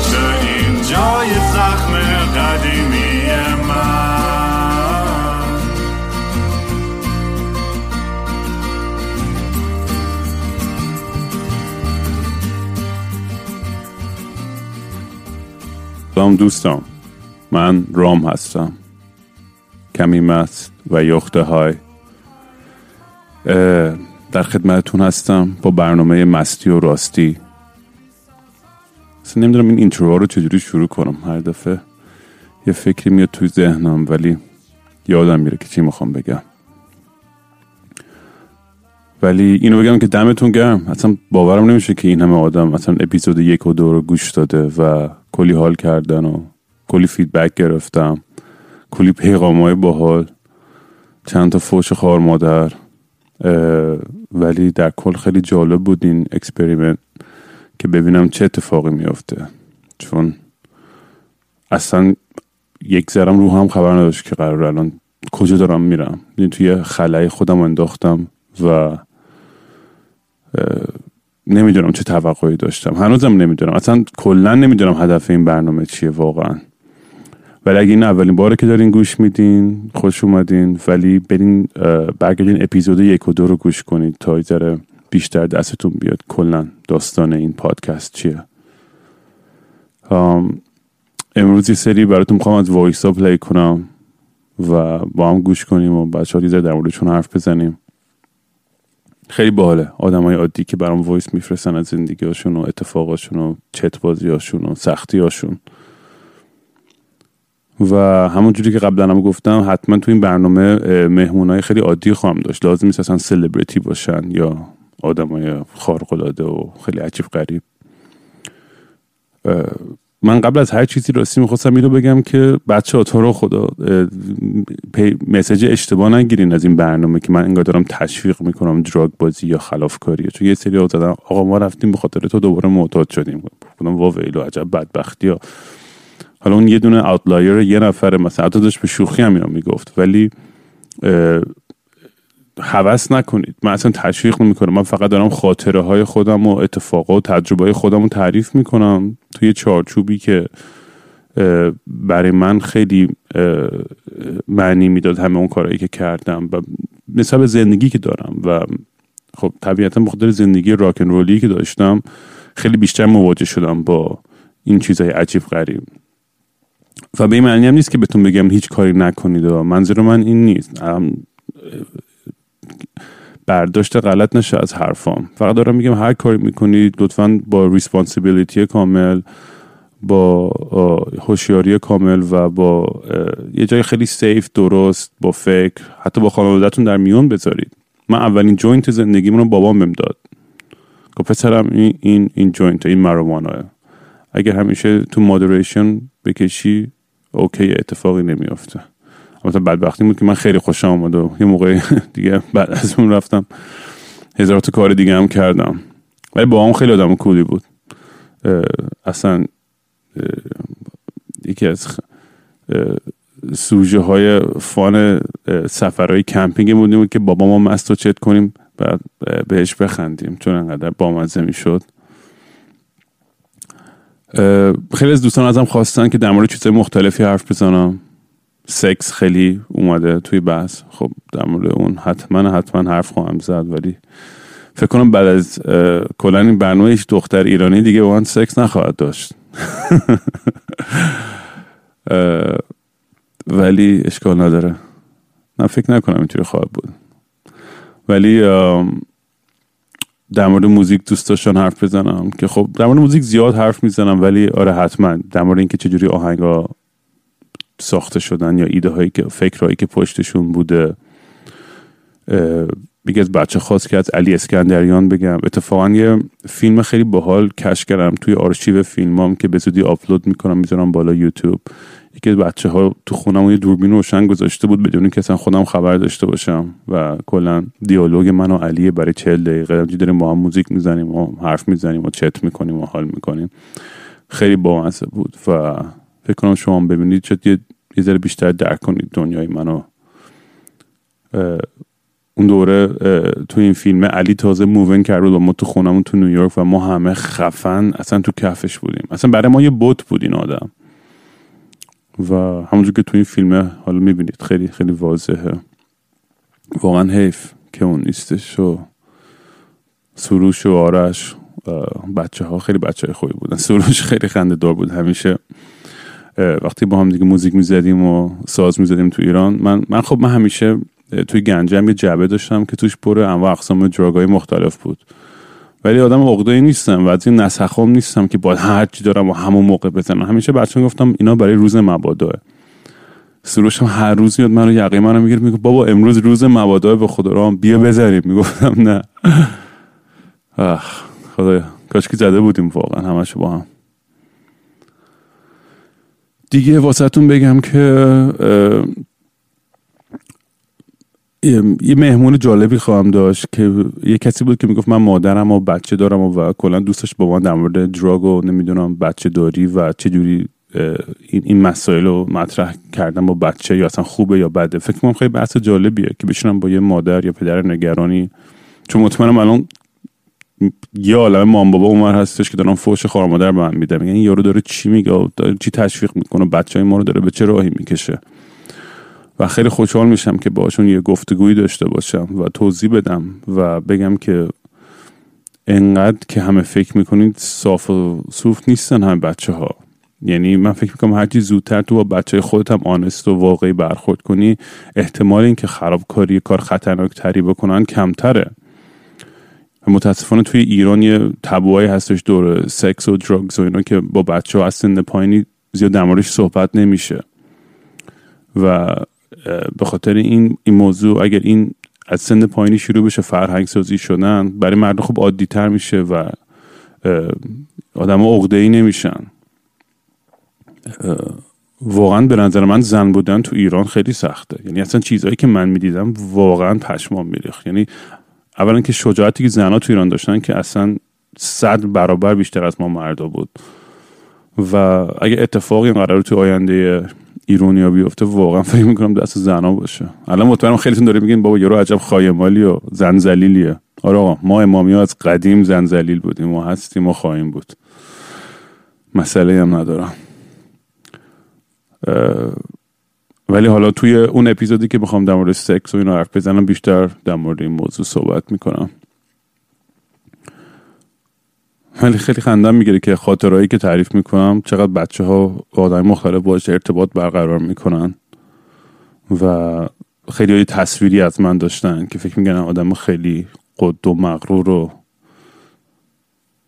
خوب بشه این جای زخم قدیمی من. سلام دوستان. من رام هستم. کمی مست و یخته های. در خدمتتون هستم با برنامه مستی و راستی. اصلا نمی‌دونم این intro رو چجوری شروع کنم. هر دفعه یه فکری میاد توی ذهنم ولی یادم میره که چی می‌خوام بگم. ولی اینو بگم که دمتون گرم. اصلا باورم نمیشه که این همه آدم اصلا اپیزود یک و دو رو گوش داده و کلی حال کردن و کلی feedback گرفتم. کلی پیغام های باحال. چند تا فوش خوار مادر ولی در کل خیلی جالب بود این experiment که ببینم چه اتفاقی میافته. چون اصلا یک ذره‌م روحم خبر نداشت که قرار الان کجا دارم میرم. یعنی توی خلای خودم انداختم و نمی‌دونم چه توقعی داشتم. هنوزم نمی‌دونم. اصلا کلا نمی‌دونم هدف این برنامه چیه واقعا. ولی اگه این اولین باره که دارین گوش میدین خوش اومدین. ولی برین برگردین اپیزود یک و دو رو گوش کنید تا ذره بیشتر دستتون بیاد. کلا داستان این پادکست چیه؟ امروز یه سری براتون می‌خوام از voice ها play کنم و با هم گوش کنیم و بچه ها در موردشون حرف بزنیم. خیلی باحاله. آدم های عادی که برام voice میفرستن از زندگیاشون و اتفاقاشون و چت بازیاشون و سختیاشون و همون جوری که قبلا هم گفتم حتما تو این برنامه مهمون های خیلی عادی خواهم داشت. لازم نیست اصلا سلبریتی باشن یا آدم های خارقلاده و خیلی عجیب غریب. من قبل از هر چیزی راستی می‌خواستم رو بگم که بچه ها تو رو خدا مسیج اشتباه نگیرین از این برنامه که من انگار دارم تشویق می‌کنم دراگ بازی یا خلافکاری. چون یه سری زدن آقا ما رفتیم به خاطر تو دوباره معتاد شدیم. گفتم وا ویلو عجب بدبختی ها. حالا اون یه دونه اوتلایر یه نفره مثلا حتی داشت به شوخی هم اینو می‌گفت. ولی هوس نکنید. من اصلا تشویق نمی‌کنم. من فقط دارم خاطره های خودم و اتفاقات و تجربه های خودم رو تعریف می‌کنم توی چارچوبی که برای من خیلی معنی می‌داد همه اون کارهایی که کردم و نسبت زندگی که دارم و خب طبیعتا بخاطر زندگی راکن رولی که داشتم خیلی بیشتر مواجه شدم با این چیزهای عجیب غریب. و به این معنی هم نیست که بهتون بگم هیچ کاری نکنید و منظور من این نیست. برداشت غلط نشه از حرفام. فقط دارم میگم هر کاری می‌کنید لطفا با responsibility کامل با هوشیاری کامل و با یه جای خیلی safe درست با فکر حتی با خانوادهتون در میون بذارید. من اولین joint زندگیمون رو بابام بهم داد. گفت پسرم این این این joint این ماریجواناست اگر همیشه تو moderation بکشی okay اتفاقی نمیافته. مثلا بدبختی بود که من خیلی خوشم آمد و یه موقع دیگه بعد از اون رفتم. هزار تا کار دیگه هم کردم. ولی بابام خیلی آدم cool ی بود. اصلا یکی از سوژه های fun سفرهای کمپینگ بودیم که بابامو مست و چت کنیم اه، بهش بخندیم. چون انقدر بامزه می‌شد. خیلی از دوستان ازم خواستن که در مورد چیزهای مختلفی حرف بزنم. سکس خیلی اومده توی بحث. خب در مورد اون حتما حتما حرف خواهم زد ولی فکر کنم بعد از کلا این برنامه دختر ایرانی دیگه با من سکس نخواهد داشت. ولی اشکال نداره. نه فکر نکنم اینطوری خواهد بود. ولی در مورد موزیک دوست داشتن حرف بزنم که خب در مورد موزیک زیاد حرف می‌زنم ولی آره حتما. در مورد اینکه چجوری آهنگا ساخته شدن یا ایده هایی که فکرهایی که پشتشون بوده. یکی از بچه خاص که از علی اسکندریان بگم. اتفاقا یه فیلم خیلی باحال کش کردم توی آرشیو فیلمام که به زودی آپلود می‌کنم می‌ذارم بالا یوتیوب. یکی از بچه ها تو خونم یه دوربین روشن گذاشته بود بدون که اصلا خودم خبر داشته باشم و کلا دیالوگ من و علی برای چهل دقیقه. داریم با هم موزیک می‌زنیم و حرف می‌زنیم و چت می‌کنیم و حال می‌کنیم. خیلی بامزه بود و فکر کنم شما ببینید چه یه ذره بیشتر درک کنید دنیای منو. اون دوره تو این فیلم علی تازه موون کرد بود ما تو خونمون تو نیویورک و ما همه خفن اصلا تو کفش بودیم. اصلا برای ما یه بوت بود این آدم. و همونجور که تو این فیلمه حالا می‌بینید خیلی خیلی واضحه. واقعا حیف که اون نیستش و سروش و آرش بچه ها خیلی بچه های خوبی بودن. سروش خیلی خنده دار بود همیشه. وقتی با هم دیگه موزیک می‌زدیم و ساز می‌زدیم تو ایران من من خب من همیشه توی گنجم یه جعبه داشتم که توش پر انواع اقسام دراگای مختلف بود. ولی آدم عقده نیستم و از این نسخم نیستم که باید هر چی دارم و همون موقع بزنم. همیشه بچه گفتم اینا برای روز مبادا سروشم هر روز میاد منو یقه منو می‌گیره میگه بابا امروز روز مبادا به خدا رام بیا بذاریم. می‌گفتم نه. خدایا. کاش که زده بودیم واقعا همش با هم. دیگه واسهتون بگم که یه مهمون جالبی خواهم داشت که یه کسی بود که می‌گفت من مادرم و بچه دارم و, کلا دوستش با من در مورد دراگ و نمی‌دونم بچه داری و چجوری این, این مسائل رو مطرح کردم با بچه یا اصلا خوبه یا بده. فکر کنم خیلی بحث جالبیه که بشینم با یه مادر یا پدر نگرانی. چون مطمئنم الان یه عالم مام بابا عمر هستش که دارن فوش خوار مادر به من میده. میگن این یارو داره چی میگه؟ داره چی تشویق می‌کنه؟ بچه های ما رو داره به چه راهی می‌کشه؟ و خیلی خوشحال میشم که باشون یه گفتگویی داشته باشم و توضیح بدم و بگم که انقدر که همه فکر می‌کنید صاف و صوف نیستن همه بچه ها یعنی من فکر می‌کنم هرچی زودتر تو با بچه خودت هم آنست و واقعی برخورد کنی احتمال اینکه خرابکاری کار خطرناک تری بکنن کمتره. متاسفانه توی ایران یه تبوهایی هستش دور سکس و دراگز و اینا که با بچه ها از سن پایینی زیاد در صحبت نمیشه. و به خاطر این این موضوع اگر این از سن پایینی شروع بشه فرهنگ سازی شدن برای مردم خوب عادی تر میشه و آدم عقده ای نمیشن. واقعا به نظر من زن بودن تو ایران خیلی سخته. یعنی اصلا چیزهایی که من می‌دیدم واقعا پشمام میریخت. یعنی اولا که شجاعتی که زنها تو ایران داشتن که اصلا صد برابر بیشتر از ما مردا بود. و اگه اتفاقی قرار تو آینده ایرونیا بیفته واقعا فکر می‌کنم دست زنا باشه. الان مطمئنم خیلیتون داره میگین بابا یارو عجب خایمالی و زنزلیلیه. آره آقا ما امامی ها از قدیم زنزلیل بودیم. ما هستیم و خواهیم بود. مسئله هم ندارم. ولی حالا توی اون اپیزودی که می‌خوام در مورد سکس و اینا حرف بزنم بیشتر در مورد این موضوع صحبت می‌کنم. ولی خیلی خندم می‌گیره که خاطرهایی که تعریف می‌کنم چقدر بچه ها آدم مختلف باش ارتباط برقرار می‌کنن و خیلی های تصویری از من داشتن که فکر میگن آدم خیلی قد و مغرور و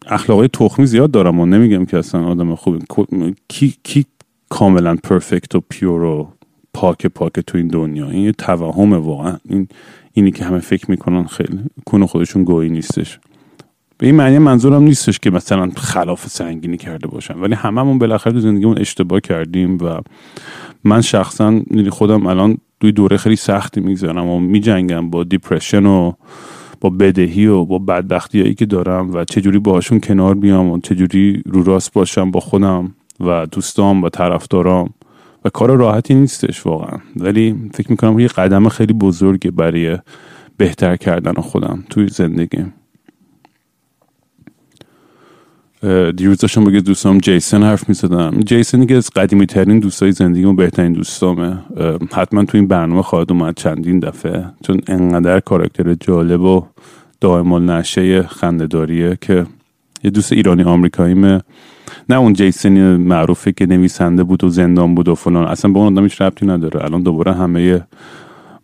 اخلاقای تخمی زیاد دارم و نمیگم که اصلا آدم خوبی کی, کی کاملا پرفکت و پیور و پاک پاک تو این دنیا. این یه توهمه واقعا. این اینی که همه فکر می‌کنن خیلی کون خودشون گویی نیستش. به این معنی منظورم نیستش که مثلا خلاف سنگینی کرده باشم ولی هممون بالاخره تو زندگیمون اشتباه کردیم و من شخصا یعنی خودم الان دوی دوره خیلی سختی می‌گذارم و میجنگم با دیپرشن و با بدهی و با بدبختی هایی که دارم و چجوری باهاشون کنار بیام و چجوری رو راست باشم با خودم و دوستام و طرفدارام. و کار راحتی نیستش واقعا. ولی فکر می‌کنم یه قدم خیلی بزرگه برای بهتر کردن خودم توی زندگیم دیروز داشتم بگه دوستام جیسن حرف می‌زدم. جیسن که از قدیمی ترین دوستای زندگی و بهترین دوستامه. حتما تو این برنامه خواهد اومد چندین دفعه چون انقدر کاراکتر جالب و دائم نشه خندهداریه که یه دوست ایرانی آمریکاییمه. نه اون جیسنی معروفه که نویسنده بود و زندان بود و فلان. اصلا به اون آدم هیچ ربطی نداره. الان دوباره همه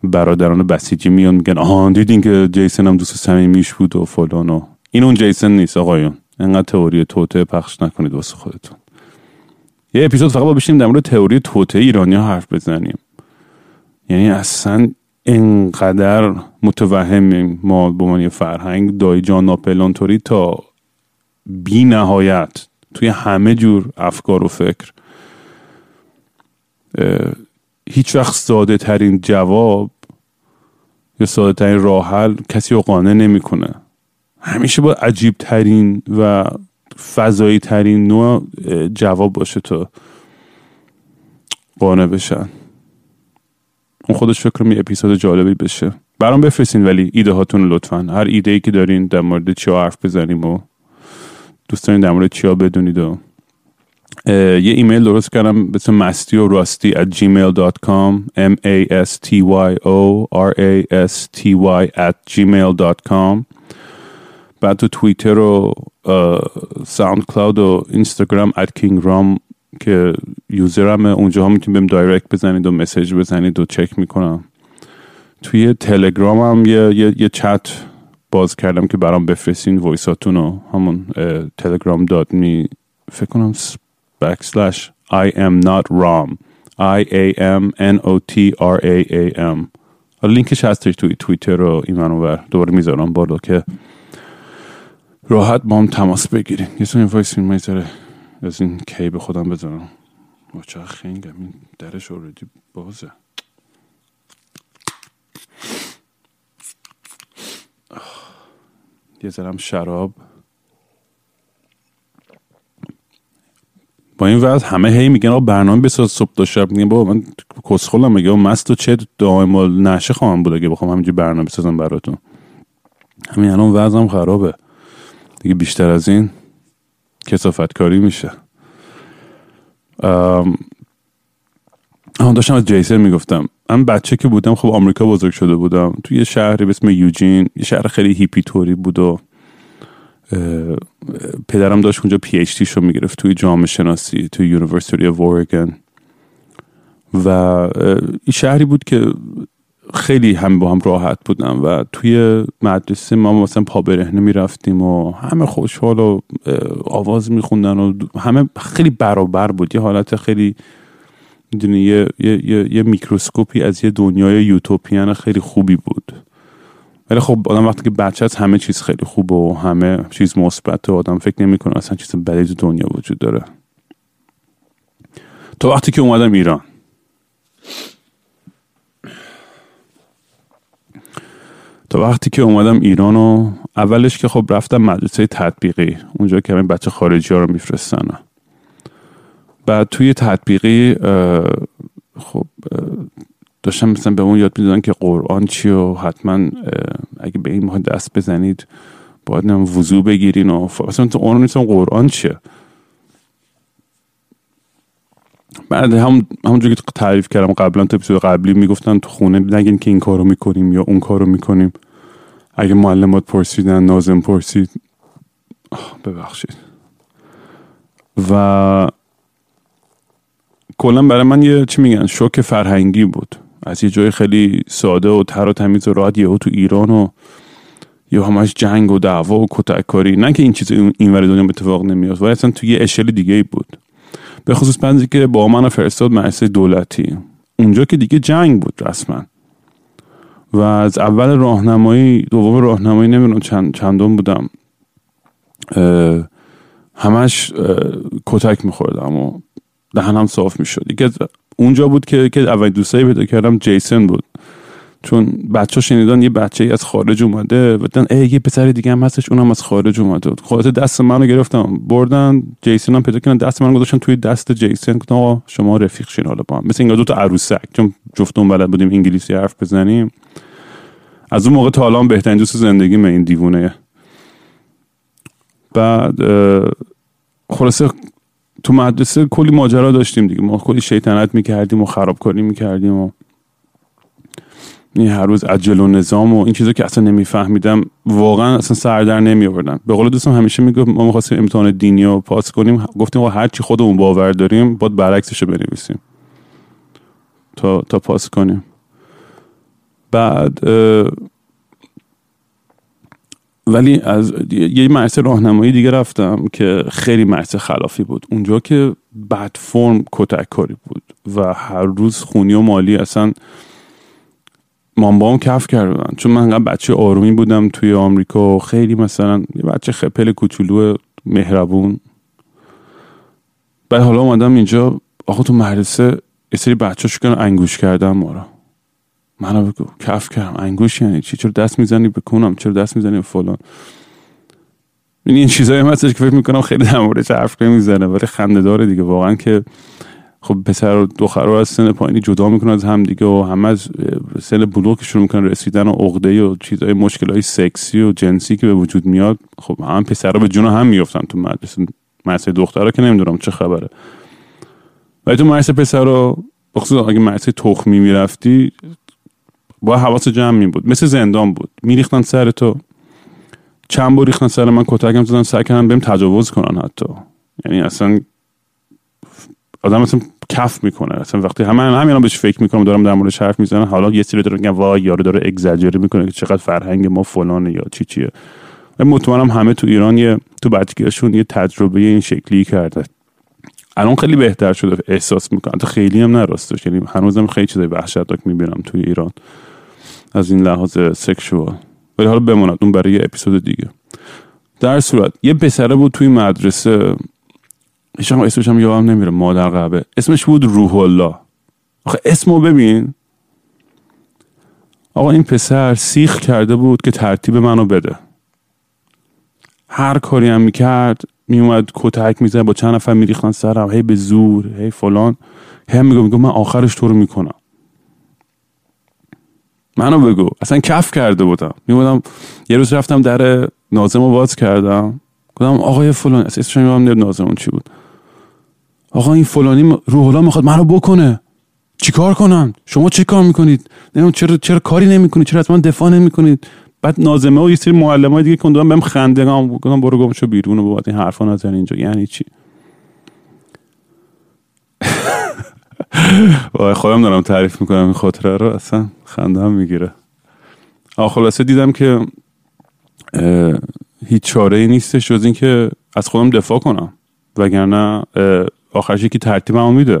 برادران بسیجی میان میگن آها دیدین که جیسن هم دوست صمیمیش بود و فلان و این اون جیسن نیست آقایون. انقدر تئوری توته پخش نکنید واسه خودتون. یه اپیزود فقط با بشیم در مورد تئوری توته ایرانی ها حرف بزنیم. یعنی اصلا انقدر متوهمیم ما به عنوان فرهنگ. دایی جان ناپلانتوری تا بی نهایت توی همه جور افکار و فکر. هیچ وقت ساده ترین جواب یا ساده ترین راه حل کسی رو قانع نمی‌کنه. همیشه با عجیب ترین و فضایی ترین نوع جواب باشه تا قانع بشن. اون خودش فکر می اپیزود جالبی بشه. برام بفرستین ولی ایده هاتون لطفا. هر ایده ای که دارین در مورد چیا حرف بزنیم و دوست دارین در مورد چیا بدونید و یه ایمیل درست کردم به مستی و راستی at gmail.com m a s t y o r a s t y at gmail.com بعد تو توییتر و ساوند کلاود و اینستاگرام at King Raam که user م اونجا ها می‌تونید بهم direct بزنید و message بزنید و چک می‌کنم. توی تلگرام هم یه, یه, یه چت باز کردم که برام بفرستین voice اتون رو همون تلگرام dot me فکر کنم backslash I am not Raam I A M N O T R A A M. لینکش هستش توی توییتر و این منو دوباره می‌ذارم بالا که راحت با هم تماس بگیرین. یه سونی وایسین می‌ذاره از این کی به خودم بزنم با چه خنگم؟ این درش اوردی بازه. یه ذرم شراب. با این وضع همه هی میگن آقا برنامه بساز صبح تا شب میگن. بابا من کسخلم میگه. مست و چت دائم النشه خواهم بود اگه بخوام همینجوری برنامه بسازم براتون. همین الان وضعم خرابه. دیگه بیشتر از این کسافت کاری میشه آن داشتم از جیسن می‌گفتم. من بچه که بودم خب آمریکا بزرگ شده بودم. توی یه شهری به اسم یوجین یه شهر خیلی هیپی طوری بود و پدرم داشت اونجا PhD شو می‌گرفت توی جامعه شناسی توی University of Oregon و این شهری بود که خیلی هم با هم راحت بودم و توی مدرسه ما مثلا پا برهنه می‌رفتیم و همه خوشحال و آواز میخوندن و همه خیلی برابر بود. یه حالت خیلی می‌دونی یه،, یه،, یه،, یه میکروسکوپی از یه دنیای یوتوپیان خیلی خوبی بود. ولی خب آدم وقتی که بچه هست همه چیز خیلی خوبه و همه چیز مثبت و آدم فکر نمی‌کنه اصلا چیز بدی تو دنیا وجود داره. تا وقتی که اومدم ایران. تا وقتی که اومدم ایران و اولش که خب رفتم مدرسه تطبیقی. اونجا که همین بچه خارجی ها رو میفرستن. بعد توی تطبیقی خب داشتم مثلا به اون یاد می‌دادن که قرآن چی و حتما اگه به این ماه دست بزنید باید نم وضو بگیرین و اصلا تو قرآن نیستم قرآن چیه؟ بعد هم همونجوری که تعریف کردم قبلا تو اپیزود قبلی می‌گفتن تو خونه نگین که این کارو می‌کنیم یا اون کارو می‌کنیم. اگه معلمات پرسیدن نازم پرسید ببخشید. و کلا برای من یه چی میگن شوک فرهنگی بود. از یه جای خیلی ساده و تر و تمیز و راحت یهو تو ایران و یا همش جنگ و دعوا و کتک کاری. نه که این چیز این ور دنیا اتفاق نمیاد ولی اصلا تو یه اشل دیگه بود. به خصوص بنزی که با من فرستاد مدرسه دولتی. اونجا که دیگه جنگ بود رسما. و از اول راهنمایی دوم راهنمایی نمی‌دونم چند چندم بودم. همش کتک میخوردم و دهنم صاف می‌شد. یکی اونجا بود که که اول دوستایی پیدا کردم جیسن بود. چون بچه شنیدن یه بچه ای از خارج اومده دیدن ای یه پسر دیگه هم هستش اونم از خارج اومده. خودت دست منو گرفتم. بردن جیسن هم پیدا کردن دست منو گذاشتن توی دست جیسن. گفتم آقا شما رفیق شین حالا با هم. مثل این دو تا عروسک. چون جفتون بلد بودیم انگلیسی حرف بزنیم. از اون موقع تا الان بهترین دوست زندگی من این دیوونه. بعد خلاصه تو مدرسه کلی ماجرا داشتیم دیگه. ما کلی شیطنت می‌کردیم و خرابکاری می‌کردیم و این هر روز عجل و نظام و این چیزا که اصلا نمیفهمیدم واقعا اصلا سر در نمی آوردن به قول دوستم همیشه می‌گفت ما می‌خواستیم امتحان دینی رو پاس کنیم. گفتیم هر چی خودمون باور داریم باید برعکسش رو بنویسیم. تا تا پاس کنیم. بعد ولی از یه مرسه راهنمایی دیگه رفتم که خیلی مرسه خلافی بود. اونجا که بد فرم کتک کاری بود و هر روز خونی و مالی اصلا مامبام کف کردن چون من انقدر بچه آرومی بودم توی آمریکا خیلی مثلا یه بچه خپل کوچولو مهربون. بعد حالا اومدم اینجا آقا تو مدرسه یه سری بچه شکن انگوش کردم ما منو بگو کف کردم. انگوش یعنی چی؟ چرا دست می‌زنی به کنم چرا دست می‌زنی به فلان؟ این چیزایی هم که فکر می‌کنم خیلی در موردش حرف نمی‌زنه ولی خنده داره دیگه. واقعا که خب پسر و دختر رو از سن پایینی جدا می‌کنه از هم دیگه و همه از سن بلوغ که شروع می‌کنن رسیدن و عقده و چیزای مشکل های سکسی و جنسی که به وجود میاد. خب هم پسر به جون هم میفتن تو مدرسه مدرسه دختر که نمی‌دونم چه خبره. ولی تو مدرسه پسر رو بخصوص اگه مدرسه تخمی می‌رفتی با حواس جمع می بود. مثل زندان بود. میریختن سر تو. چند بار ریختن سر من کتکم زدن سعی کردن بهم تجاوز کنن حتی. یعنی اصلا آدم اصلا کف می‌کنه. اصلا وقتی همه همین بهش فکر می‌کنم دارم در موردش حرف می‌زنم. حالا یه سری داره میگن وای یارو داره اگزاجری می‌کنه که چقدر فرهنگ ما فلانه یا چی چیه. مطمئنم همه تو ایران یه تو بچگیشون یه تجربه این شکلی کرده. الان خیلی بهتر شده احساس می‌کنم. تا خیلی هم نراستش یعنی هنوزم خیلی چیزای وحشتناک می‌بینم توی ایران. از این لحاظ سکشوال. ولی حالا بماند اون برای یه اپیزود دیگه. در صورت یه پسره بود توی مدرسه هیچ اسمش هم یادم نمیره مادر قبه. اسمش بود روح الله. آخه اسمو ببین. آقا این پسر سیخ کرده بود که ترتیب منو بده. هر کاری هم می‌کرد میومد کتک می‌زد با چند نفر میریختن سرم. هی به زور هی فلان. هم میگو میگو من آخرش تو رو می‌کنم. منو بگو. اصلا کف کرده بودم. میبودم یه روز رفتم در نازم رو باز کردم. گفتم آقای فلان اسمش نمی‌دونم نازم چی بود. آقا این فلانی روح الله می‌خواد منو بکنه. چیکار کنم شما چه کار می‌کنید؟ نمی‌دونم چرا چرا کاری نمی‌کنید؟ چرا از من دفاع نمی‌کنید؟ بعد نازمه و یه سری معلمای دیگه کندم بهم خنده گفتم برو گم شو بیرون و این حرفا نزن اینجا. یعنی چی؟ وای خودم دارم تعریف می‌کنم این خاطره رو اصلا. خنده هم می‌گیره. خلاصه دیدم که هیچ چاره ای نیستش جز اینکه از خودم دفاع کنم. وگرنه آخرش یکی ترتیبمو میده.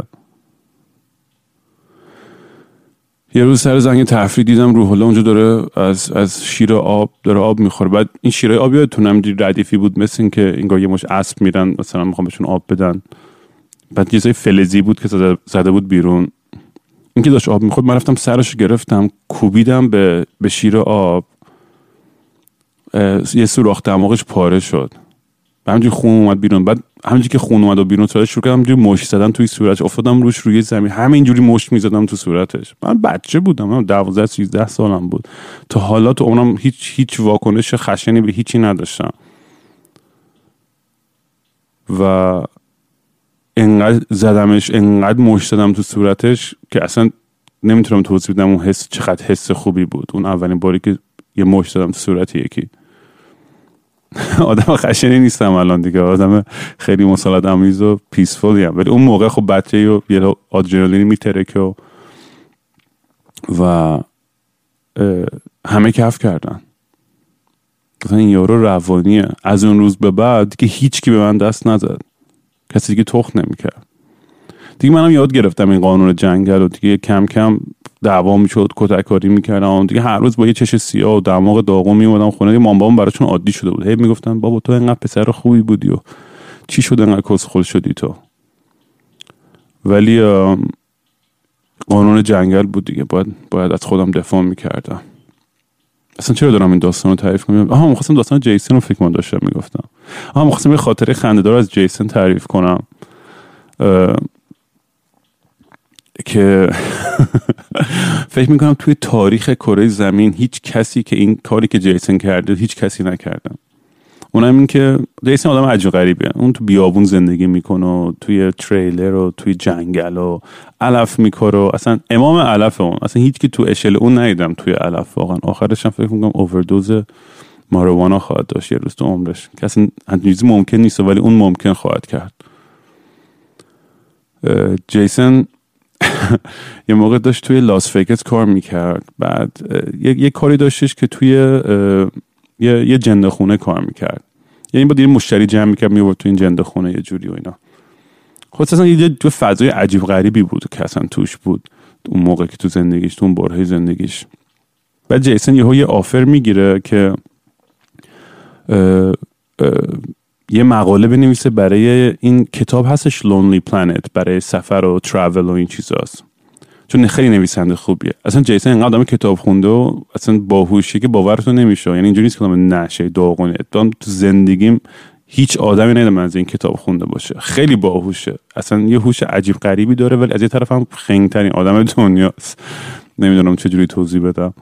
یه روز سر زنگ تفریح دیدم روح الله اونجا داره از از شیر آب داره آب می‌خوره. بعد این شیره آب یادتونم ردیفی بود مثل این که انگار یه مش اسب میرن مثلا می‌خوام بهشون آب بدن. بعد یه فلزی بود که زده بود بیرون. اینکه داشت آب می‌خورد من رفتم سرش گرفتم کوبیدم به به شیر آب. یه سوراخ دماغش پاره شد. همینجوری خون اومد بیرون. بعد همینجوری که خون اومد و بیرون شد شروع کردم همینجوری مشت زدن توی صورتش. افتادم روش روی زمین. همینجوری مشت می‌زدم تو صورتش. من بچه بودم. من 12 13 سالم بود. تا حالا تو اونم هیچ هیچ واکنش خشنی به هیچی نداشتم. و انقدر زدمش انقدر مشت زدم تو صورتش که اصلا نمی‌تونم توضیح بدم اون حس چقدر حس خوبی بود. اون اولین باری که یه مشت زدم تو صورت یکی. آدم خشنی نیستم الان دیگه. آدم خیلی مسالت آمیز و پیسفولی هم. ولی اون موقع خب بچه و یه آدرنالینی میترکه و و همه کف کردن. گفتن این یارو روانیه. از اون روز به بعد دیگه هیچ کی به من دست نزد. کسی دیگه تخت نمی‌کرد. دیگه منم یاد گرفتم این قانون جنگل و دیگه کم کم دعوا می‌شد کتککاری می‌کردم. دیگه هر روز با یه چش سیاه و دماغ داغون میومدم خونه. دیگه مامبام براشون عادی شده بود. هی می‌گفتن بابا تو انقدر پسر خوبی بودی و چی شد انقدر کسخل شدی تو؟ ولی قانون جنگل بود دیگه. باید, باید از خودم دفاع می‌کردم. اصلا چرا دارم این داستان رو تعریف کنم؟ آها می‌خواستم داستان جیسن رو فکر من داشتم می‌گفتم. آها می‌خواستم یه خاطره خندهدار از جیسن تعریف کنم. که فکر می‌کنم توی تاریخ کره زمین هیچ کسی که این کاری که جیسن کرده هیچ کسی نکردن اونم این که جیسن آدم عجب غریبه. اون تو بیابون زندگی می‌کنه و توی تریلر و توی جنگل و علف میکاره و اصلا امام علف اون. اصلا هیچ که تو اشل اون ندیدم توی علف واقعا. آخرش هم فکر می‌کنم اووردوز ماروانا خواهد داشت یه روز تو عمرش. که اصلا ممکن نیست ولی اون ممکن خواهد کرد. جیسن یه موقع داشت توی لاس وگاس کار می‌کرد. بعد یه،, کاری داشتش که توی یه, یه جنده خونه کار می‌کرد. یعنی با یه مشتری جمع می‌کرد میورد توی این جنده خونه یه جوری و اینا. خود اصلا یه تو فضای عجیب غریبی بود که اصلا توش بود. اون موقع که تو زندگیش تو اون برهه زندگیش. بعد جیسن یهو یه آفر می‌گیره که یه مقاله بنویسه برای این کتاب هستش لونلی پلنت برای سفر و ترافل و این چیزاست. چون خیلی نویسنده خوبیه. اصلا جیسن اینقدر آدم کتاب خونده و اصلا باهوشی که باورتون نمیشه. یعنی اینجوری نیست که نشه داغونه. تو زندگیم هیچ آدمی ندیدم از این کتاب خونده باشه. خیلی باهوشه. اصلا یه هوش عجیب غریبی داره ولی از یه طرف هم خنگترین آدم دنیاست. نمی‌دونم چجوری توضیح بدم.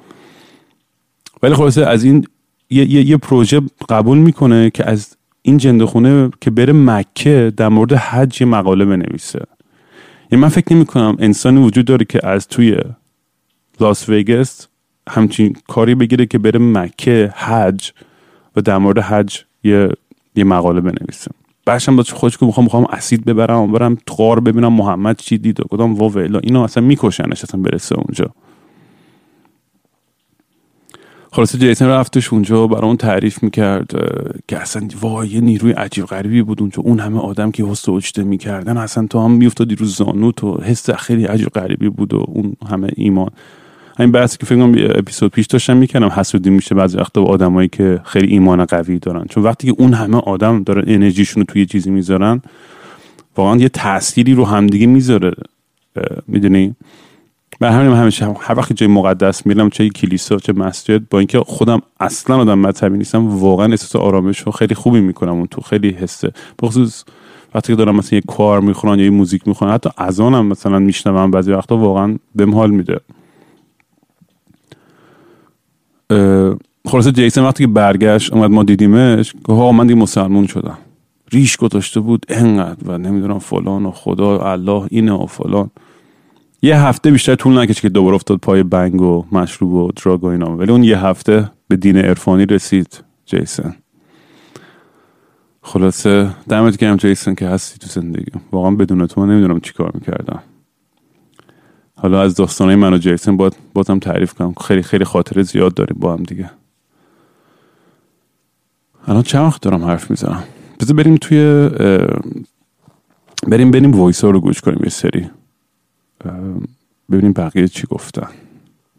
ولی خلاصه از این یه, یه،, یه پروژه قبول می‌کنه که از این جنده خونه که بره مکه در مورد حج مقاله بنویسه. یعنی من فکر نمی کنم انسانی وجود داره که از توی لاس ویگس همچین کاری بگیره که بره مکه حج و در مورد حج یه, یه مقاله بنویسه. هم با خودش که می‌خوام می‌خوام اسید ببرم برم تقار ببینم محمد چی دید و کدام واویلا اینو اصلا میکشنش اصلا برسه اونجا. خلاصه جیسن رفتش اونجا اون تعریف می‌کرد که اصلا وای یه نیروی عجیب غریبی بود اونجا. اون همه آدم که حس اجته می‌کردن اصلا تو هم میافتادی رو زانوت و حس خیلی عجیب غریبی بود و اون همه ایمان. همین بحثی که فکر کنم اپیزود پیش داشتم می‌کنم حسودی میشه بعضی وقتا با آدمایی که خیلی ایمان قوی دارن. چون وقتی که اون همه آدم دارن انرژیشون رو توی چیزی می‌ذارن واقعا یه تأثیری رو همدیگه می‌ذاره. می‌دونی؟ به همین همیشه هر وقت جای مقدس میرم چه کلیسا چه مسجد با اینکه خودم اصلا آدم مذهبی نیستم واقعا احساس آرامش رو خیلی خوبی می‌کنم اون تو خیلی حسه بخصوص وقتی که دارم مثلا یه کار می‌خونن یا یه موزیک می‌خونن حتی اذانم مثلا میشنوم بعضی وقتا واقعا بهم حال میده. خلاصه جیسن وقتی که برگشت اومد ما دیدیمش که ها من دیگه مسلمون شدم. ریش گذاشته بود انقدر و نمی‌دونم فلان و خدا الله اینه و فلان. یه هفته بیشتر طول نکشید که دوباره افتاد پای بنگ و مشروب و دراگ و اینا. ولی اون یه هفته به دین عرفانی رسید جیسن. خلاصه دمت گرم جیسن که هستی تو زندگی. واقعا بدون تو من نمی‌دونم چی کار می‌کردم. حالا از داستانه من و جیسن باید بازم تعریف کنم. خیلی خیلی خاطره زیاد داریم با هم دیگه. الان چند وقت دارم حرف می‌زنم؟ بذار بریم توی بریم بریم voice ها رو گوش کنیم یه سری. ببینیم بقیه چی گفتن.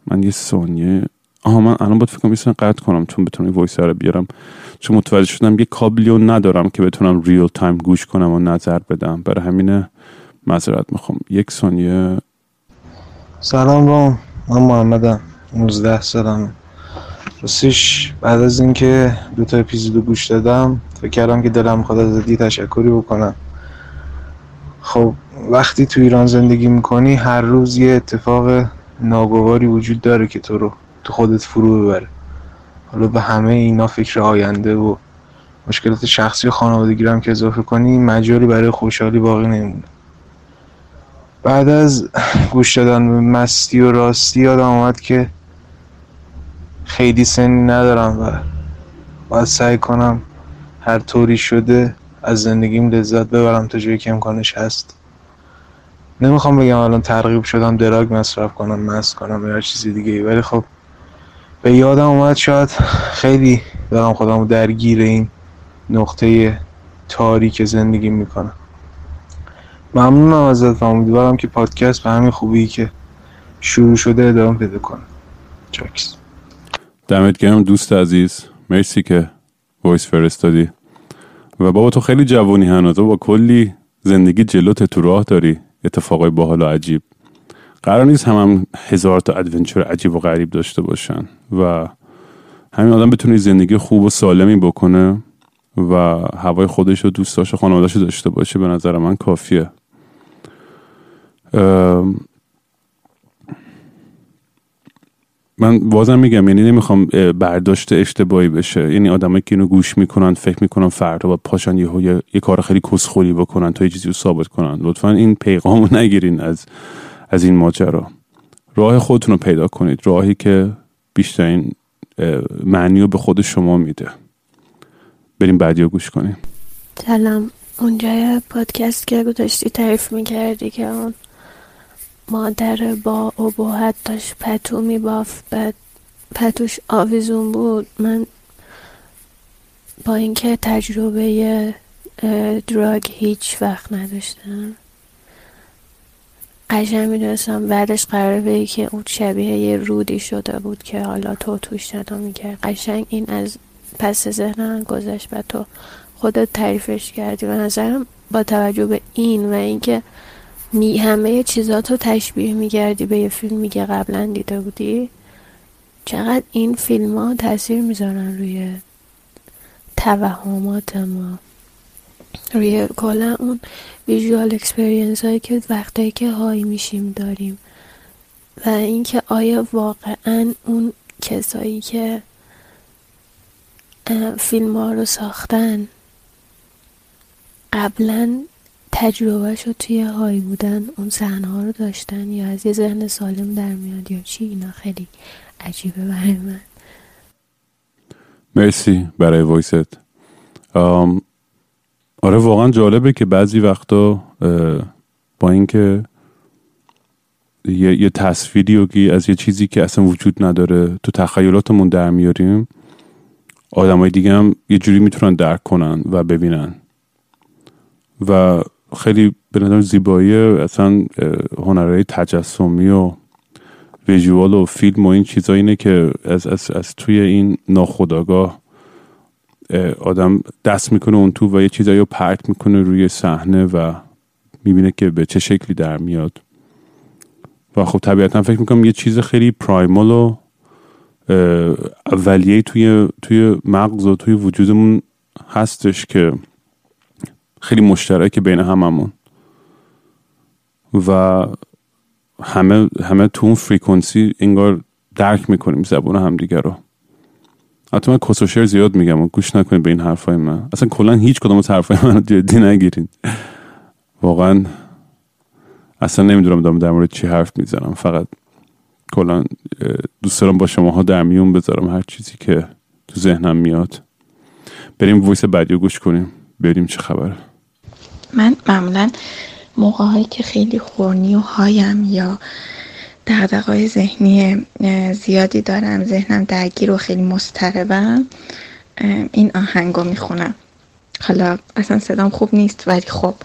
من یه ثانیه. آها من الان باید فکرم کنم قطع کنم چون بتونم voice رو بیارم. چون متوجه شدم یه کابلی رو ندارم که بتونم real time گوش کنم و نظر بدم. برای همین معذرت می‌خوام. یک ثانیه. سلام با من محمدم. 19 سالم راستش بعد از اینکه دو تا اپیزود گوش دادم فکر کردم که دلم می‌خواد ازت یه تشکری بکنم. خب وقتی تو ایران زندگی می‌کنی هر روز یه اتفاق ناگواری وجود داره که تو رو تو خودت فرو ببره. حالا به همه اینا فکر آینده و مشکلات شخصی و خانوادگی هم که اضافه کنی مجالی برای خوشحالی باقی نمیمونه. بعد از گوش دادن به مستی و راستی یادم آمد که خیلی سنی ندارم و باید سعی کنم هر طوری شده از زندگیم لذت ببرم تا جایی که امکانش هست. نمی‌خوام بگم الان ترغیب شدم دراگ مصرف کنم مست کنم یا چیزی دیگه ولی خب به یادم اومد شاید خیلی دارم خودم درگیر این نقطه تاریک زندگی می‌کنم. ممنونم ازت و امیدوارم که پادکست به همین خوبی که شروع شده ادامه پیدا کنه. چاکس دمت گرم دوست عزیز. مرسی که voice فرستادی. و بابا تو خیلی جوانی هنوز. با کلی زندگی جلوت تو راه داری. اتفاقای باحال و عجیب. قرار نیست هم, هم هزار تا adventure عجیب و غریب داشته باشن و همین آدم بتونه زندگی خوب و سالمی بکنه و هوای خودش و دوستاش و خانوادش داشته باشه. به نظر من کافیه. من بازم میگم یعنی نمی‌خوام برداشت اشتباهی بشه. یعنی آدمایی که اینو گوش می‌کنن فکر می‌کنن فردا با پاشن یه, یه, یه کار خیلی کسخوری بکنن تا یه چیزی رو ثابت کنن. لطفا این پیغامو نگیرین از از این ماجرا. راه خودتون رو پیدا کنید. راهی که بیشترین معنی رو به خود شما میده. بریم بعدی رو گوش کنیم. سلام. اونجا پادکست که داشتی تعریف می‌کردی که اون مادر با ابهت داشت. پتو میبافت. بعد پتوش آویزون بود. من با اینکه تجربه دراگ هیچ وقت نداشتم. قشنگ می‌دونستم بعدش قراره بگی که اون شبیه یه رودی شده بود که حالا تو توش ندا می‌کرد. قشنگ این از پس ذهنم گذشت و تو خودت تعریفش کردی. و نظرم با توجه به این و اینکه می همه چیزاتو تشبیه میگردی به یه فیلمی که قبلا دیده بودی؟ چقدر این فیلم ها تاثیر می‌ذارن روی توهمات ما؟ روی کلا اون ویژوال اکسپریانس هایی که وقتایی که های میشیم داریم. و اینکه آیا واقعا اون کسایی که فیلم ها رو ساختن قبلا تجربه شد توی های بودن اون صحنه ها رو داشتن یا از یه ذهن سالم در میاد یا چی اینا خیلی عجیبه برای من. مرسی برای وایست. آره واقعا جالبه که بعضی وقتا با اینکه یه, یه تصویری و از یه چیزی که اصلا وجود نداره تو تخیلاتمون در میاریم آدمای دیگه هم یه جوری می‌تونن درک کنن و ببینن. و خیلی به نظر زیبایی اصلا هنرهای تجسمی و ویژوال و فیلم و این چیزا اینه که از, از, از توی این ناخداگاه آدم دست می‌کنه اون تو و یه چیزایی رو پرت می‌کنه روی صحنه و می‌بینه که به چه شکلی در میاد. و خب طبیعتا فکر می‌کنم یه چیز خیلی پرایمال و اولیه توی, توی مغز و توی وجودمون هستش که خیلی مشترک بین هممون. و همه همه تو اون فریکونسی انگار درک می‌کنیم زبون همدیگه رو. حتی من کسوشر زیاد میگم و گوش نکنید به این حرفای من. اصلا کلا هیچ کدوم از حرفای من جدی نگیرین واقعا اصلا نمی‌دونم دارم در مورد چی حرف می‌زنم. فقط کلا دوست دارم با شماها در میون بذارم هر چیزی که تو ذهنم میاد. بریم ویس بعدی رو گوش کنیم. بریم چه خبره. من معمولا موقع هایی که خیلی خورنی و هایم یا دقدقای ذهنی زیادی دارم ذهنم درگیر و خیلی مضطربم این آهنگ رو می‌خونم. حالا اصلا صدام خوب نیست ولی خب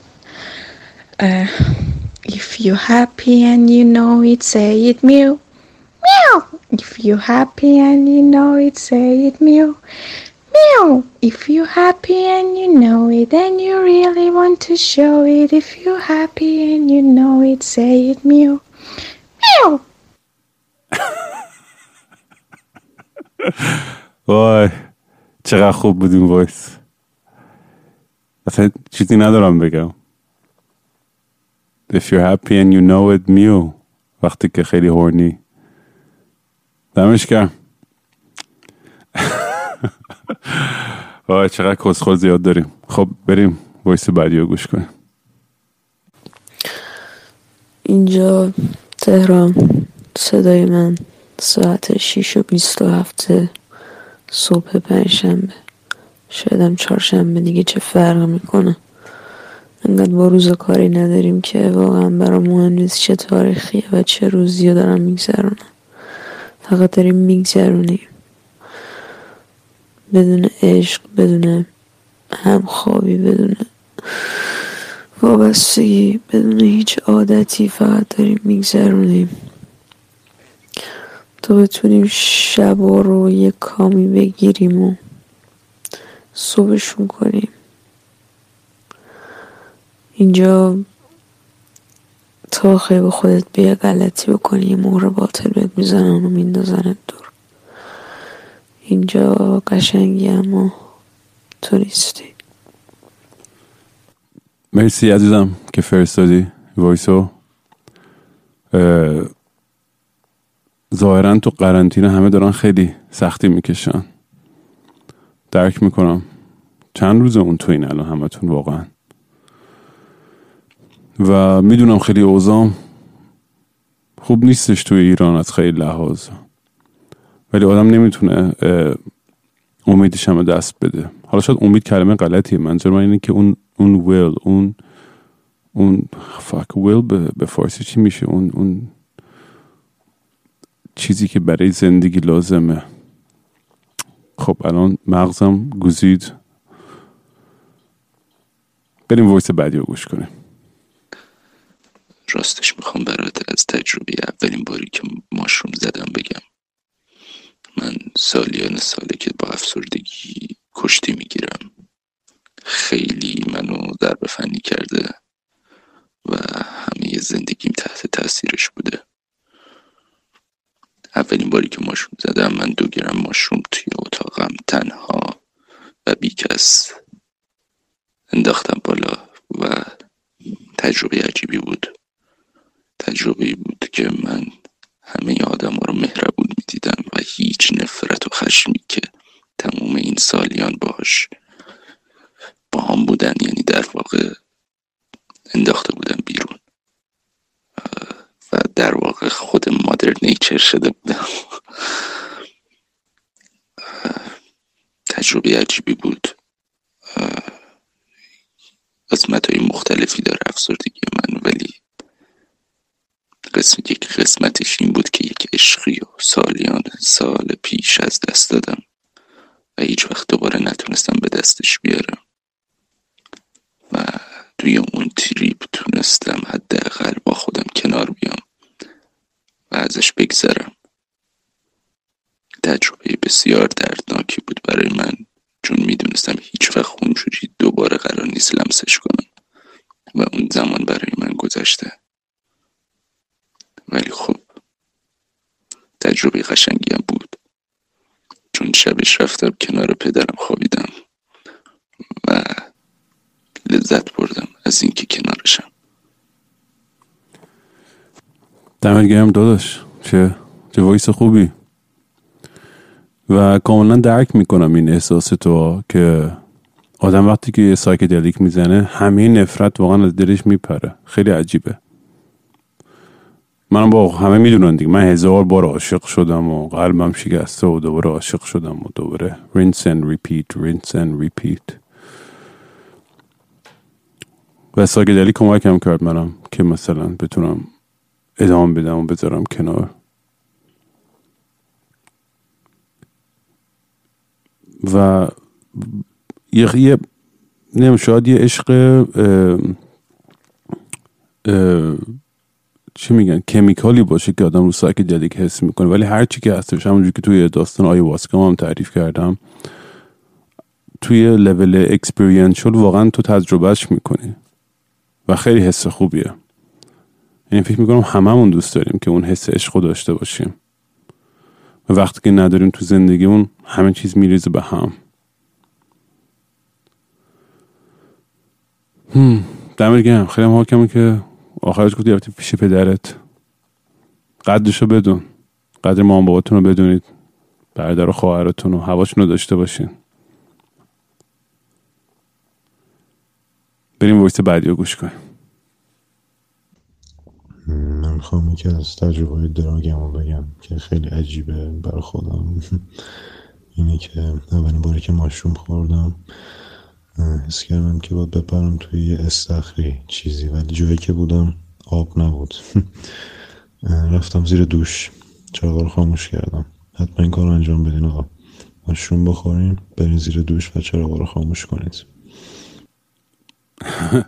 If you happy and you know it say it mew meow. If you happy and you know it say it mew meow If you happy and you know it and you really want to show it If you happy and you know it say it mew وای چقدر خوب بود این وایس اصلا چیزی ندارم بگم If you're happy and you know it میو وقتی که خیلی هورنی دمش کرد وای چقدر کسخور زیاد داریم. خب بریم. وایس بعدی رو گوش کنیم. اینجا تهران صدای من ساعت شیش و بیست و هفته صبح پنجشنبه. شایدم چهارشنبه دیگه چه فرق می‌کنه؟ انقدر با روز کاری نداریم که واقعا برا مهم نیست چه تاریخیه و چه روزی رو دارم میگذرونم فقط داریم میگذرونیم. بدون عشق بدون همخوابی بدون وابستگی بدون هیچ عادتی فقط داریم میگذرونیم. تا بتونیم شب رو یه کامی بگیریم و صبحشون کنیم اینجا تا خیلی به خودت بیا غلطی بکنی یه مهر باطل بهت می‌زنن و میندازنت دور. اینجا قشنگی اما تو نیستی مرسی عزیزم که فرستادی وایسو. ظاهرا تو قرنطینه همه دارن خیلی سختی می‌کشن. درک می‌کنم چند روز اون تو این الان همتون واقعا. و می‌دونم خیلی اوزام خوب نیستش توی ایران از خیلی لحاظ. ولی آدم نمی‌تونه امیدش همه دست بده. حالا شاید امید کلمه غلطیه. منظور من اینه که اون اون ویل اون اون فاک ویل به فارسی چی میشه؟ اون اون چیزی که برای زندگی لازمه. خب الان مغزم گزید بریم ویس بعدی رو گوش کنیم. راستش می‌خوام برات از تجربه اولین باری که ماشروم زدم بگم. من سالیان ساله که با افسردگی کشتی می‌گیرم. خیلی منو ضربه فنی کرده و همه زندگیم تحت تاثیرش بوده. اولین باری که ماشروم زدم من دو گرم ماشروم توی اتاقم تنها و بیکس انداختم بالا و تجربه عجیبی بود. تجربه بود که من همه آدم رو مهربون می‌دیدم و هیچ نفرت و خشمی که تموم این سالیان باش با هم بودن یعنی در واقع انداخته بودم بیرون. و در واقع خود مادر نیچر شده بودم تجربه عجیبی بود. قسمت های مختلفی داره افسردگی من. قسمت یک قسمتش این بود که یک عشقی و سالیان سال پیش از دست دادم و هیچ وقت دوباره نتونستم به دستش بیارم. و توی اون تریپ تونستم حداقل با خودم کنار بیام و ازش بگذرم. تجربه بسیار دردناکی بود برای من چون می‌دونستم هیچ وقت اونجوری دوباره قرار نیست لمسش کنم. و اون زمان برای من گذشته. ولی خب تجربه قشنگی هم بود. چون شبش رفتم کنار پدرم خوابیدم و لذت بردم از اینکه کنارشم. دمت گرم داداش. چه چه voice خوبی؟ و کاملا درک می‌کنم این احساس تو که آدم وقتی که یه psychedelic می‌زنه همه نفرت واقعا از دلش میپره. خیلی عجیبه. من با همه می‌دونن دیگه. من هزار بار عاشق شدم و قلبم شکسته و دوباره عاشق شدم و دوباره. rinse and repeat rinse and repeat. و psychedelic کمکم کرد منم که مثلا بتونم ادامه بدم و بذارم کنار. و یه یه نیم شاید یه عشق چی میگن chemical ی باشه که آدم رو psychedelic حس می‌کنه. ولی هر چی که هستش همونجور که توی داستان ayahuasca م هم تعریف کردم توی level experiential واقعا تو تجربهش می‌کنی و خیلی حس خوبیه. یعنی فکر می‌کنم هممون دوست داریم که اون حس عشق داشته باشیم. و وقتی که نداریم تو زندگیمون همه چیز میریزه به هم. دمت گرم. خیلی حاکمه که آخرش گفتی رفتی پیش پدرت. قدرشو بدون. قدر مام باباتون رو بدونید. برادر و خواهرتون رو هواشون رو داشته باشین. بریم ویس بعدی رو گوش کنیم. من می‌خوام یکی از تجربه دراگم رو بگم که خیلی عجیبه برای خودم. اینه که اولین باری که ماشروم خوردم حس کردم که باید بپرم توی یه استخری چیزی ولی جایی که بودم آب نبود. رفتم زیر دوش. چراغ رو خاموش کردم. حتما این کار انجام بدین آقا. مشروم بخورین برین زیر دوش و چراغ رو خاموش کنید.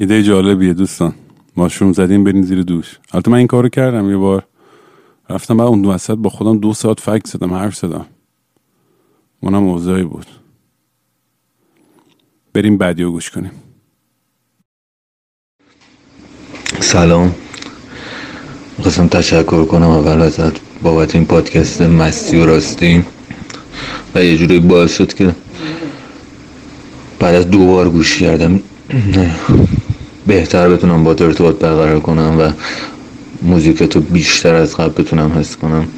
ایده جالبیه دوستان. ماشروم زدیم برین زیر دوش. البته من این کارو کردم یه بار. رفتم بعد اون وسط با خودم دو ساعت فکر زدم حرف زدم. اونم اوضاعی بود. بریم بعدی رو گوش کنیم. سلام. می‌خواستم تشکر کنم اول ازت بابت این پادکست مستی و راستی. و یه جوری باعث شد که بعد از دو بار گوش کردم. بهتر بتونم با ارتباط برقرار کنم و موزیک تو بیشتر از قبل بتونم حس کنم.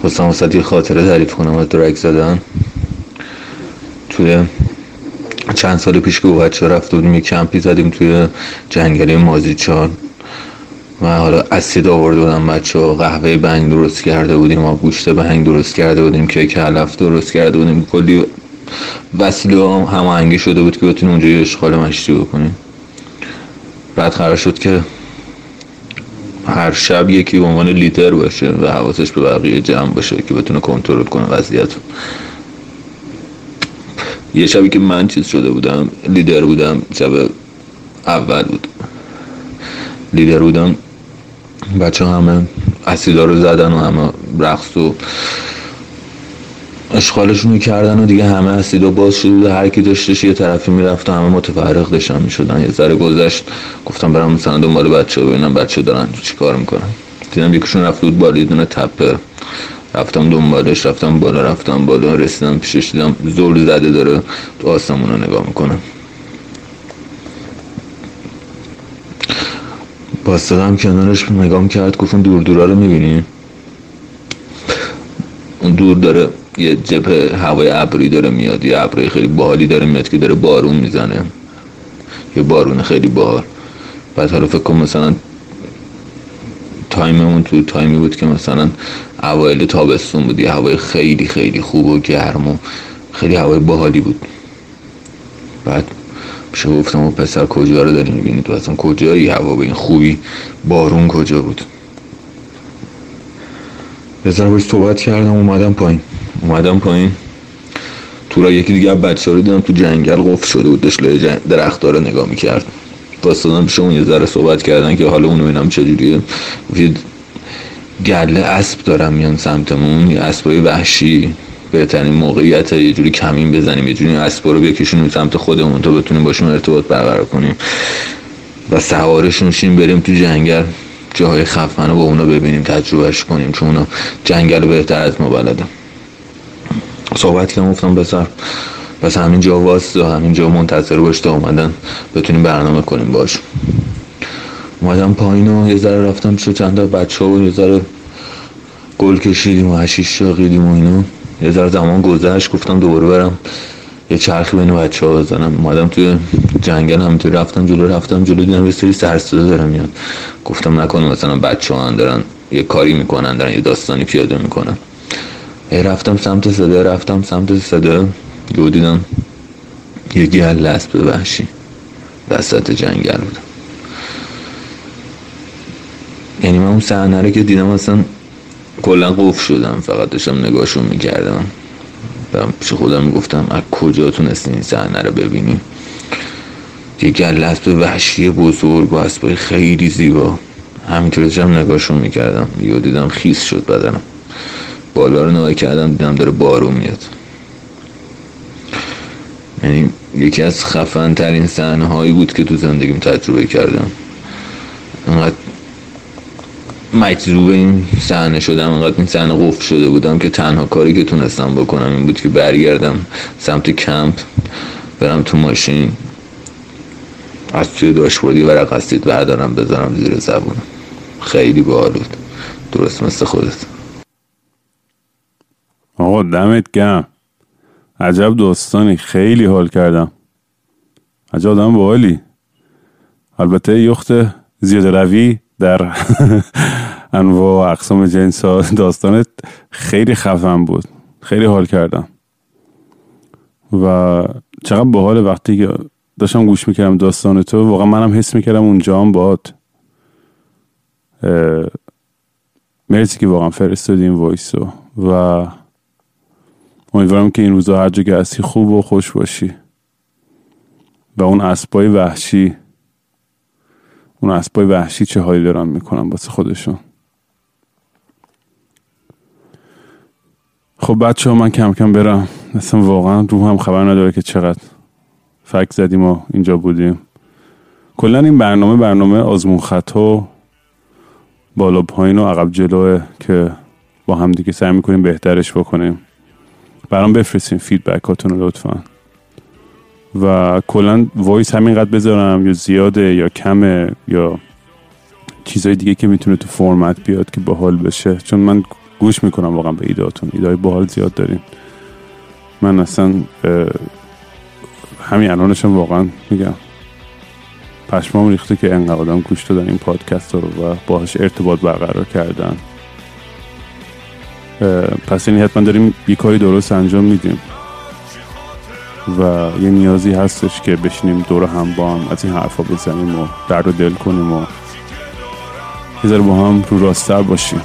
خواستم یه خاطره تعریف کنم از درک زدن. توی چند سال پیش که بچه رفته بودیم یه کمپی زدیم توی جنگلی مازی چار و حالا اسید آورده بودم بچه ها قهوه بنگ درست کرده بودیم ما گوشت بنگ درست کرده بودیم که علف درست کرده بودیم. کلی وسیله هم هماهنگی شده بود که بتونیم اونجا یه اشغال مشتی بکنیم. بعد قرار شد که هر شب یکی به عنوان لیدر باشه و حواسش به بقیه جمع باشه که بتونه کنترل کنه وضعیت یه شبی که من چیز شده بودم لیدر بودم شب اول بود. لیدر بودم بچه همه اسیدا رو زدن و همه رقص و اشغالشون کردن و دیگه همه اسیدا باز شده هر کی داشتش یه طرفی می‌رفت و همه متفرق داشتن می‌شدن. یه ذره گذشت گفتم برم مثلا دنبال بچه ببینم بچه دارن چی کار می‌کنن. دیدم یکیشون رفت بود بالا یه دونه تپه. رفتم دنبالش رفتم بالا رفتم بالا رسیدم پیشش دیدم زل زده داره تو آسمون رو نگاه می‌کنم باستادم کنارش نگاه کرد گفت اون دور دورا رو می‌بینی؟ اون دور داره یه جبه هوای ابری داره میاد یه ابری خیلی باحالی داره میاد که داره بارون می‌زنه. یه بارون خیلی باحال. بعد حالا فکر کن مثلا time مون تو time ی بود که مثلا اوایل تابستون بود یه هوای خیلی خیلی خوب و گرم و خیلی هوای باحالی بود. بعد بهش گفتم و پسر کجا رو داری می‌بینی تو اصلا کجایی هوا به این خوبی؟ بارون کجا بود؟ بذار باش صحبت کردم اومدم پایین. اومدم پایین. تو را یکی دیگه بچه رو دیدم تو جنگل قفل شده بود داشت درخت رو نگاه می‌کرد. باستادم پیش اون یه ذره صحبت کردن که حالا اونو بینم چجوریه. گفتید گله اسب دارم میان سمتمون یه اسبای وحشی بهترین موقعیت یه جوری کمین بزنیم یه جوری اسبا رو بکشونیم سمت خودمون تا بتونیم باشون ارتباط برقرار کنیم. و سوارشون شیم بریم تو جنگل جاهای خفن رو با اونا ببینیم تجربهش کنیم چون اونا جنگل رو بهتر از ما بلدن. صحبت کردم گفتم بسر پس همین جا واسه همین جا منتظر باش تا اومدن. بتونیم برنامه کنیم باش اومدم پایین و یه ذره رفتم شو چند تا بچه ها و یه ذره گل کشیدیم و هشیش شاقیدیم و اینو. یه ذره زمان گذشت گفتم دوباره برم یه چرخی بین بچه ها بزنم. اومدم توی جنگل همینطوری رفتم جلو رفتم جلو دیدم یه سری سرسده داره میاد گفتم نکنه مثلا بچه ها دارن یه کاری می‌کنن دارن یه داستانی پیاده می‌کنن. ای رفتم سمت صدا رفتم سمت صدا. یه دیدم یه گل اسب وحشی وسط جنگل بود. یعنی من اون صحنه رو که دیدم اصلا کلا قفل شدم فقط داشتم نگاهشون می‌کردم. و پیش خودم می‌گفتم از کجا تونستین این صحنه رو ببینیم یه گل اسب وحشی بزرگ و اسبای خیلی زیبا. همینطور داشتم نگاهشون می‌کردم. یه دیدم خیس شد بدنم. بالا رو نگاه کردم دیدم داره بارون میاد. یعنی یکی از خفن ترین صحنه هایی بود که تو زندگیم تجربه کردم. انقدر مجذوب این صحنه شدم انقدر این صحنه قفل شده بودم که تنها کاری که تونستم بکنم این بود که برگردم سمت کمپ برم تو ماشین. از توی داشبوردی ورق هستید بردارم بذارم زیر زبونم خیلی باحال بود. درست مثل خودت. آقا دمت گم عجب داستانی. خیلی حال کردم. عجب آدم باحالی البته یخت زیاده روی در انواع اقسام جنس ها داستانت خیلی خفن بود. خیلی حال کردم. و چقدر باحال وقتی که داشتم گوش می‌کردم داستان تو واقعا منم حس می‌کردم اونجا هم باد. مرسی که واقعا فرستادی این وایسو. و امیدوارم که این روزا هر جا که هستی خوب و خوش باشی. و اون اسبای وحشی اون اسبای وحشی چه حالی دارن می‌کنن واسه خودشون؟ خب بچه ها من کم کم برم. اصلا واقعا رو هم خبر نداره که چقدر فک زدیم و اینجا بودیم. کلا این برنامه برنامه آزمون خطا بالا پایین و عقب جلوه که با هم دیگه سعی می‌کنیم بهترش بکنیم. برام بفرستین feedback هاتون رو لطفا. و کلا voice همینقدر بذارم یا زیاده یا کمه یا چیزای دیگه که می‌تونه تو فرمت بیاد که باحال بشه. چون من گوش می‌کنم واقعا به ایداتون ایدای باحال زیاد دارین. من اصلا همین الانشم واقعا میگم. پشمام ریخته که انقدر آدم گوش دادن این پادکست رو و باهاش ارتباط برقرار کردن. پس یعنی حتما داریم یه کاری درست انجام میدیم. و یه نیازی هستش که بشینیم دور هم با هم از این حرفا بزنیم و درد و دل کنیم و یه با هم رو راستر باشیم.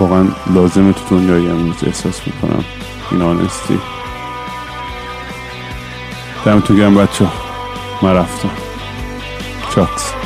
واقعا لازمه تو دنیای امروز احساس می‌کنم این آنستی. دمتون گرم بچه من رفتم. شات